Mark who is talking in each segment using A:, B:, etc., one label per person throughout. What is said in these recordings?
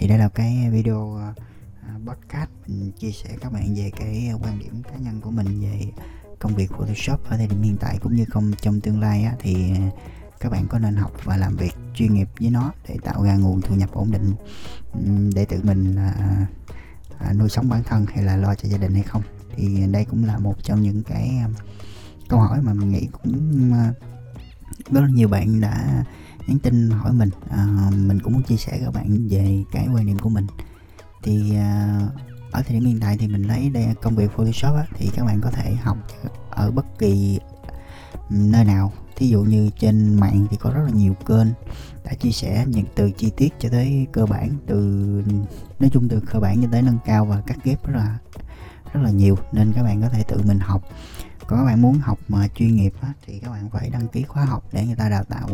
A: thì đây là cái video ờ, à, podcast. Mình chia sẻ các bạn về cái quan điểm cá nhân của mình về công việc Photoshop ở thời điểm hiện tại cũng như không trong tương lai á, thì ờ, các bạn có nên học và làm việc chuyên nghiệp với nó để tạo ra nguồn thu nhập ổn định để tự mình à, à, nuôi sống bản thân hay là lo cho gia đình hay không? Thì đây cũng là một trong những cái à, câu hỏi mà mình nghĩ cũng à, rất là nhiều bạn đã nhắn tin hỏi mình. À, mình cũng muốn chia sẻ các bạn về cái quan điểm của mình. Thì à, ở thời điểm hiện tại thì mình lấy đây công việc Photoshop á, thì các bạn có thể học ở bất kỳ nơi nào. Thí dụ như trên mạng thì có rất là nhiều kênh đã chia sẻ những từ chi tiết cho tới cơ bản từ nói chung từ cơ bản cho tới nâng cao và cắt ghép rất là rất là nhiều. Nên các bạn có thể tự mình học còn các bạn muốn học mà chuyên nghiệp á, thì các bạn phải đăng ký khóa học để người ta đào tạo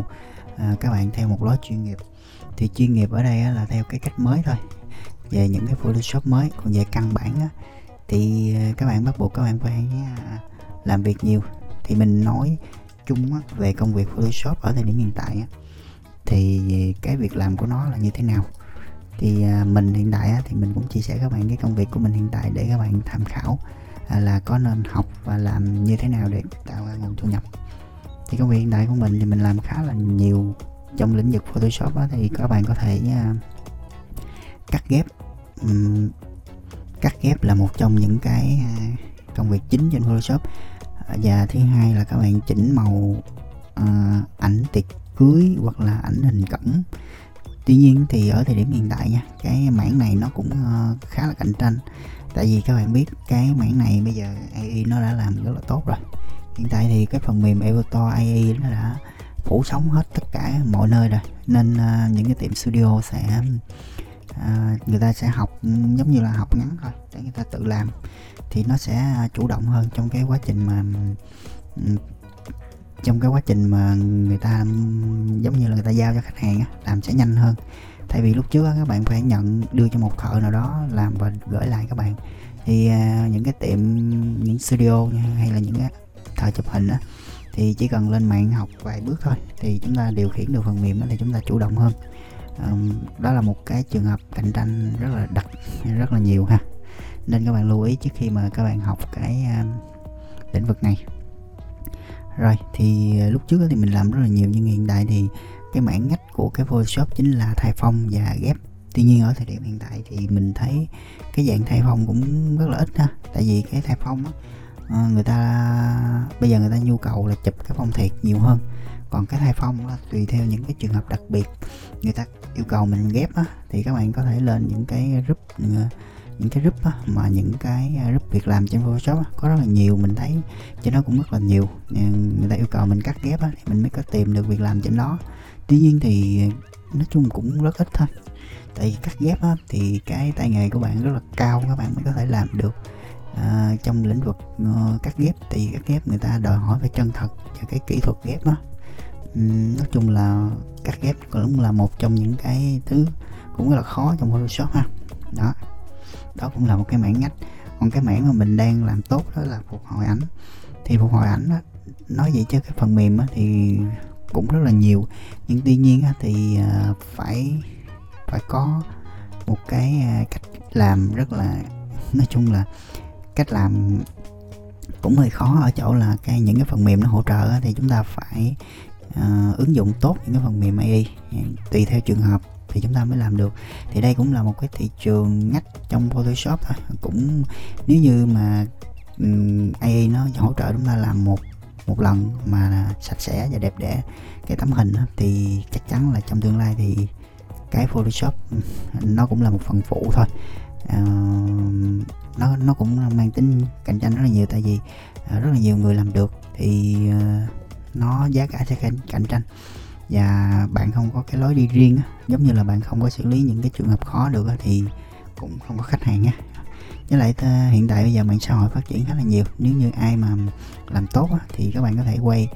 A: à, các bạn theo một lối chuyên nghiệp. Thì chuyên nghiệp ở đây á, là theo cái cách mới thôi về những cái photoshop mới. Còn về căn bản á, thì à, các bạn bắt buộc các bạn phải à, làm việc nhiều. Thì mình nói chung á, về công việc photoshop ở thời điểm hiện tại á, thì cái việc làm của nó là như thế nào? Thì à, mình hiện tại á, thì mình cũng chia sẻ các bạn cái công việc của mình hiện tại để các bạn tham khảo. À, là có nên học và làm như thế nào để tạo ra nguồn thu nhập. Thì công việc hiện tại của mình thì mình làm khá là nhiều trong lĩnh vực Photoshop đó thì các bạn có thể uh, cắt ghép. Um, cắt ghép là một trong những cái uh, công việc chính trên Photoshop. Và thứ hai là các bạn chỉnh màu uh, ảnh tiệc cưới hoặc là ảnh hình cẩn. Tuy nhiên thì ở thời điểm hiện tại nha cái mảng này nó cũng uh, khá là cạnh tranh tại vì các bạn biết cái mảng này bây giờ AI nó đã làm rất là tốt rồi. Hiện tại thì cái phần mềm Elementor AI nó đã phủ sóng hết tất cả mọi nơi rồi. Nên uh, những cái tiệm studio sẽ uh, người ta sẽ học giống như là học ngắn thôi để người ta tự làm. Thì nó sẽ à, chủ động hơn trong cái quá trình mà ừ, trong cái quá trình mà người ta giống như là người ta giao cho khách hàng làm sẽ nhanh hơn. Thay vì lúc trước các bạn phải nhận đưa cho một thợ nào đó làm và gửi lại các bạn. Thì à, những cái tiệm những studio hay là những cái thợ chụp hình á thì chỉ cần lên mạng học vài bước thôi thì chúng ta điều khiển được phần mềm đó thì chúng ta chủ động hơn. Um, đó là một cái trường hợp cạnh tranh rất là đặc rất là nhiều ha. Nên các bạn lưu ý trước khi mà các bạn học cái uh, lĩnh vực này rồi, thì ờ, lúc trước thì mình làm rất là nhiều, nhưng hiện tại thì cái mảng ngách của cái Photoshop chính là thay phong và ghép tuy nhiên ở thời điểm hiện tại thì mình thấy cái dạng thay phong cũng rất là ít ha. Tại vì cái thay phong á ờ, người ta, bây giờ người ta nhu cầu là chụp cái phong thiệt nhiều hơn. Còn cái thay phong là tùy theo những cái trường hợp đặc biệt, người ta yêu cầu mình ghép á, thì các bạn có thể lên những cái group ờ, những cái group á, mà những cái à, group việc làm trên Photoshop á, có rất là nhiều mình thấy trên đó cũng rất là nhiều. Ờ, người ta yêu cầu mình cắt ghép á, thì mình mới có tìm được việc làm trên đó. Tuy nhiên thì nói chung cũng rất ít thôi. Tại vì cắt ghép á, thì cái tay nghề của bạn rất là cao các bạn mới có thể làm được. À, trong lĩnh vực uh, cắt ghép thì cắt ghép người ta đòi hỏi phải chân thật và cái kỹ thuật ghép á. Uhm, nói chung là cắt ghép cũng là một trong những cái thứ cũng rất là khó trong Photoshop ha. Đó đó cũng là một cái mảng ngách. Còn cái mảng mà mình đang làm tốt đó là phục hồi ảnh. Thì phục hồi ảnh đó nói vậy chứ cái phần mềm đó thì cũng rất là nhiều. Nhưng tuy nhiên thì à, phải phải có một cái à, cách làm rất là nói chung là cách làm cũng hơi khó ở chỗ là cái những cái phần mềm nó hỗ trợ thì chúng ta phải uh, ứng dụng tốt những cái phần mềm AI tùy theo trường hợp thì chúng ta mới làm được. Thì đây cũng là một cái thị trường ngách trong Photoshop thôi. Cũng nếu như mà um, AI nó hỗ trợ chúng ta làm một một lần mà sạch sẽ và đẹp đẽ cái tấm hình thì chắc chắn là trong tương lai thì cái Photoshop nó cũng là một phần phụ thôi. Uh, nó nó cũng mang tính cạnh tranh rất là nhiều tại vì uh, rất là nhiều người làm được thì uh, nó giá cả sẽ cạnh, cạnh tranh và bạn không có cái lối đi riêng giống như là bạn không có xử lý những cái trường hợp khó được thì cũng không có khách hàng nha. Với lại hiện tại bây giờ mạng xã hội phát triển khá là nhiều. Nếu như ai mà làm tốt thì các bạn có thể quay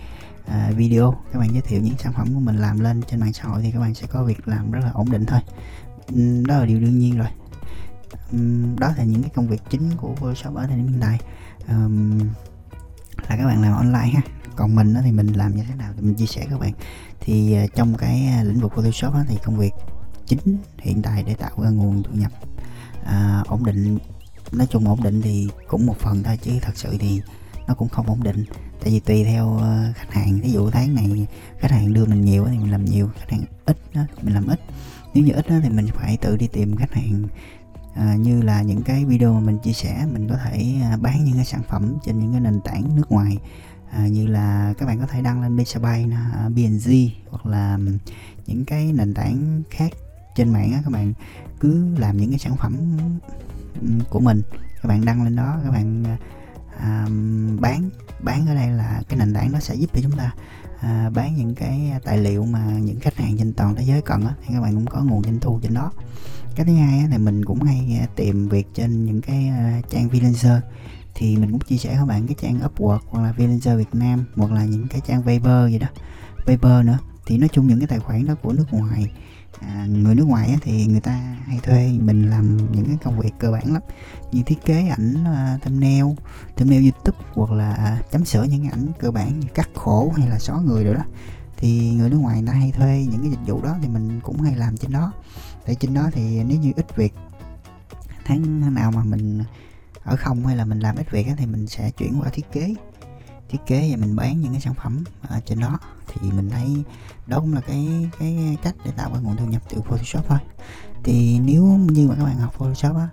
A: à, video các bạn giới thiệu những sản phẩm của mình làm lên trên mạng xã hội thì các bạn sẽ có việc làm rất là ổn định thôi. Ừ, đó là điều đương nhiên rồi. Ừ, đó là những cái công việc chính của shop ở thời điểm hiện tại. Um, là các bạn làm online ha còn mình thì mình làm như thế nào thì mình chia sẻ các bạn. Thì ờ, trong cái ờ, lĩnh vực Photoshop thì công việc chính hiện tại để tạo ra nguồn thu nhập à, ổn định nói chung ổn định thì cũng một phần thôi chứ thật sự thì nó cũng không ổn định. Tại vì tùy theo ờ, khách hàng ví dụ tháng này khách hàng đưa mình nhiều thì mình làm nhiều khách hàng ít đó, mình làm ít. Nếu như ít đó, thì mình phải tự đi tìm khách hàng à, như là những cái video mà mình chia sẻ mình có thể à, bán những cái sản phẩm trên những cái nền tảng nước ngoài à, như là các bạn có thể đăng lên Pixabay, BNG hoặc là những cái nền tảng khác trên mạng á các bạn cứ làm những cái sản phẩm của mình các bạn đăng lên đó các bạn à, bán bán ở đây là cái nền tảng nó sẽ giúp cho chúng ta à, bán những cái tài liệu mà những khách hàng trên toàn thế giới cần á thì các bạn cũng có nguồn doanh thu trên đó. Cái thứ hai á, thì mình cũng hay à, tìm việc trên những cái à, trang freelancer thì mình cũng chia sẻ các bạn cái trang Upwork hoặc là freelancer Việt Nam hoặc là những cái trang Viber gì đó. Viber nữa. Thì nói chung những cái tài khoản đó của nước ngoài à, người nước ngoài á, thì người ta hay thuê mình làm những cái công việc cơ bản lắm. Như thiết kế ảnh uh, thumbnail thumbnail youtube hoặc là chấm sửa những ảnh cơ bản như cắt khổ hay là xóa người rồi đó. Thì người nước ngoài người ta hay thuê những cái dịch vụ đó thì mình cũng hay làm trên đó. Tại trên đó thì nếu như ít việc tháng nào mà mình ở không hay là mình làm ít việc thì mình sẽ chuyển qua thiết kế. Thiết kế và mình bán những cái sản phẩm ở trên đó. Thì mình thấy đó cũng là cái cái cách để tạo ra nguồn thu nhập từ Photoshop thôi. Thì nếu như mà các bạn học Photoshop á,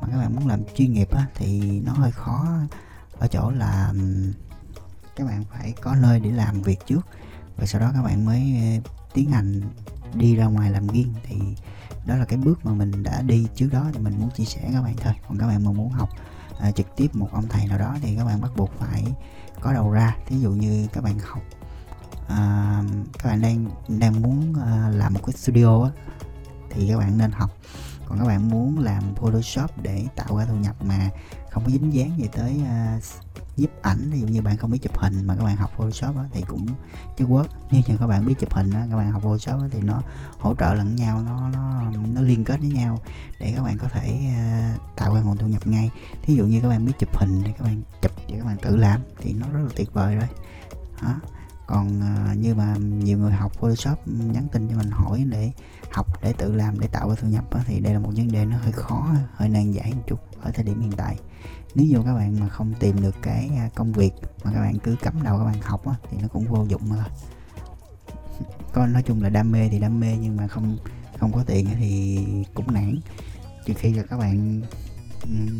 A: mà các bạn muốn làm chuyên nghiệp á, thì nó hơi khó ở chỗ là các bạn phải có nơi để làm việc trước. Và sau đó các bạn mới ờ, tiến hành đi ra ngoài làm riêng thì đó là cái bước mà mình đã đi trước đó thì mình muốn chia sẻ các bạn thôi. Còn các bạn mà muốn học à, trực tiếp một ông thầy nào đó thì các bạn bắt buộc phải có đầu ra. Thí dụ như các bạn học à, các bạn đang đang muốn à, làm một cái studio á, thì các bạn nên học. Còn các bạn muốn làm photoshop để tạo ra thu nhập mà không có dính dáng gì tới uh, giúp ảnh ví dụ như bạn không biết chụp hình mà các bạn học photoshop đó, thì cũng chứ quá nếu như các bạn biết chụp hình đó, các bạn học photoshop đó, thì nó hỗ trợ lẫn nhau nó nó nó liên kết với nhau để các bạn có thể uh, tạo ra nguồn thu nhập ngay. Thí dụ như các bạn biết chụp hình thì các bạn chụp để các bạn tự làm thì nó rất là tuyệt vời rồi. Đó còn uh, như mà nhiều người học Photoshop nhắn tin cho mình hỏi để học để tự làm để tạo ra thu nhập đó, thì đây là một vấn đề nó hơi khó hơi nan giải một chút ở thời điểm hiện tại. Nếu như các bạn mà không tìm được cái à, công việc mà các bạn cứ cắm đầu các bạn học á, thì nó cũng vô dụng mà. Con nói chung là đam mê thì đam mê nhưng mà không không có tiền thì cũng nản. Trừ khi là các bạn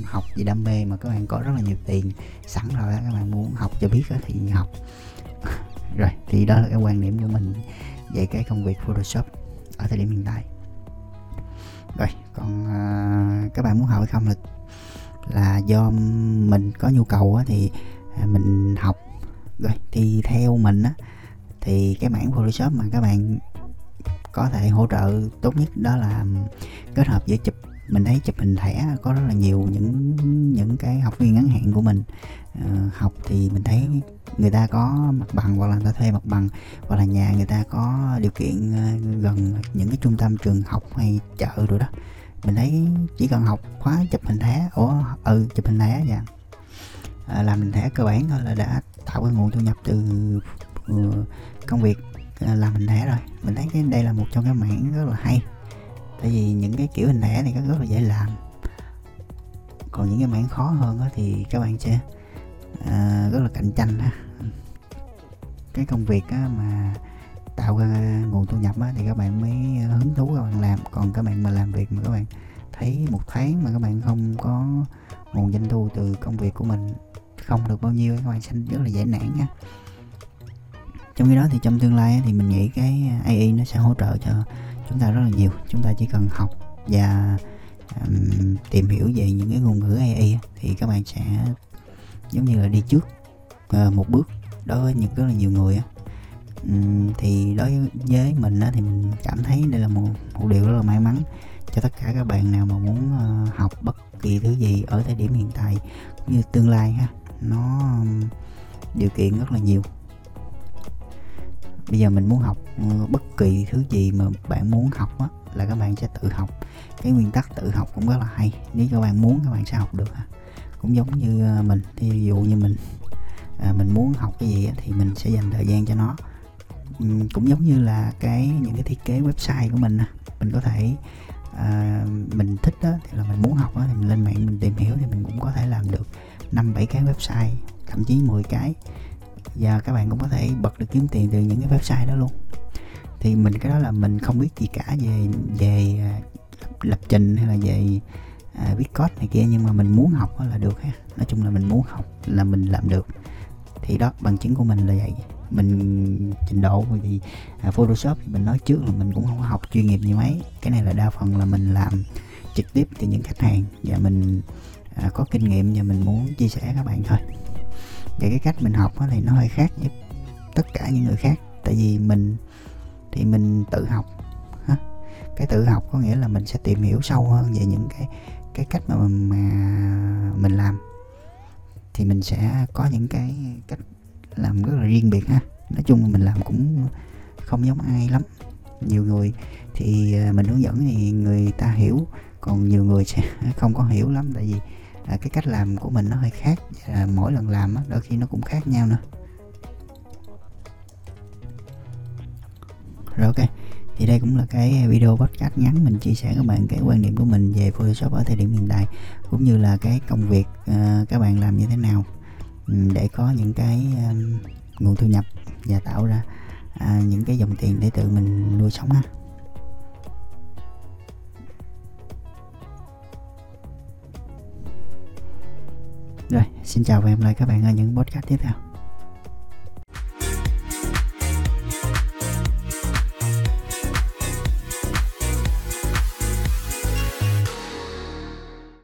A: học gì đam mê mà các bạn có rất là nhiều tiền sẵn rồi các bạn muốn học cho biết thì học. Rồi thì đó là cái quan điểm của mình về cái công việc Photoshop ở thời điểm hiện tại. Rồi còn uh, các bạn muốn học hay không là là do mình có nhu cầu á, thì à, mình học. Rồi thì theo mình á thì cái mảng Photoshop mà các bạn có thể hỗ trợ tốt nhất đó là kết hợp giữa chụp. Mình thấy chụp hình thẻ có rất là nhiều những những cái học viên ngắn hạn của mình uh, học thì mình thấy người ta có mặt bằng hoặc là người ta thuê mặt bằng hoặc là nhà người ta có điều kiện uh, gần những cái trung tâm trường học hay chợ rồi đó mình thấy chỉ cần học khóa chụp hình thẻ ủa ừ chụp hình thẻ dạ. À, làm hình thẻ cơ bản thôi là đã tạo cái nguồn thu nhập từ ừ, công việc à, làm hình thẻ rồi. Mình thấy cái đây là một trong cái mảng rất là hay tại vì những cái kiểu hình thẻ này rất là dễ làm. Còn những cái mảng khó hơn đó thì các bạn sẽ à, rất là cạnh tranh ha. Cái công việc á, mà tạo ra nguồn thu nhập á, thì các bạn mới ờ, hứng thú các bạn làm. Còn các bạn mà làm việc mà các bạn thấy một tháng mà các bạn không có nguồn doanh thu từ công việc của mình không được bao nhiêu các bạn sẽ rất là dễ nản nha. Trong khi đó thì trong tương lai thì mình nghĩ cái ờ, AI nó sẽ hỗ trợ cho chúng ta rất là nhiều. Chúng ta chỉ cần học và um, tìm hiểu về những cái ngôn ngữ AI thì các bạn sẽ giống như là đi trước uh, một bước đối với những rất là nhiều người á. Ừ, thì đối với mình á, thì mình cảm thấy đây là một một điều rất là may mắn cho tất cả các bạn nào mà muốn uh, học bất kỳ thứ gì ở thời điểm hiện tại cũng như tương lai ha. Nó um, điều kiện rất là nhiều. Bây giờ mình muốn học uh, bất kỳ thứ gì mà bạn muốn học á là các bạn sẽ tự học. Cái nguyên tắc tự học cũng rất là hay. Nếu các bạn muốn các bạn sẽ học được cũng giống như ờ, mình. Thì ví dụ như mình à, mình muốn học cái gì thì mình sẽ dành thời gian cho nó. Ừ, cũng giống như là cái những cái thiết kế website của mình mình có thể à, mình thích đó thì là mình muốn học đó thì mình lên mạng mình tìm hiểu thì mình cũng có thể làm được năm bảy cái website thậm chí 10 cái. Và các bạn cũng có thể bật được kiếm tiền từ những cái website đó luôn. Thì mình cái đó là mình không biết gì cả về về à, lập, lập trình hay là về à, viết code này kia nhưng mà mình muốn học là được ha. Nói chung là mình muốn học là mình làm được. Thì đó bằng chứng của mình là vậy mình trình độ thì à, Photoshop thì mình nói trước là mình cũng không học chuyên nghiệp như mấy. Cái này là đa phần là mình làm trực tiếp từ những khách hàng và mình à, có kinh nghiệm và mình muốn chia sẻ các bạn thôi. Và cái cách mình học thì nó hơi khác với tất cả những người khác. Tại vì mình thì mình tự học ha. Cái tự học có nghĩa là mình sẽ tìm hiểu sâu hơn về những cái cái cách mà, mà mình làm. Thì mình sẽ có những cái cách làm rất là riêng biệt ha. Nói chung là mình làm cũng không giống ai lắm. Nhiều người thì à, mình hướng dẫn thì người ta hiểu còn nhiều người sẽ không có hiểu lắm. Tại vì à, cái cách làm của mình nó hơi khác à, mỗi lần làm á, đôi khi nó cũng khác nhau nữa. Rồi ok thì đây cũng là cái video podcast ngắn. Mình chia sẻ các bạn cái quan điểm của mình về Photoshop ở thời điểm hiện tại cũng như là cái công việc uh, các bạn làm như thế nào. Ừ, để có những cái um, nguồn thu nhập và tạo ra à, những cái dòng tiền để tự mình nuôi sống ha. Rồi xin chào và hẹn gặp lại các bạn ở những podcast tiếp theo.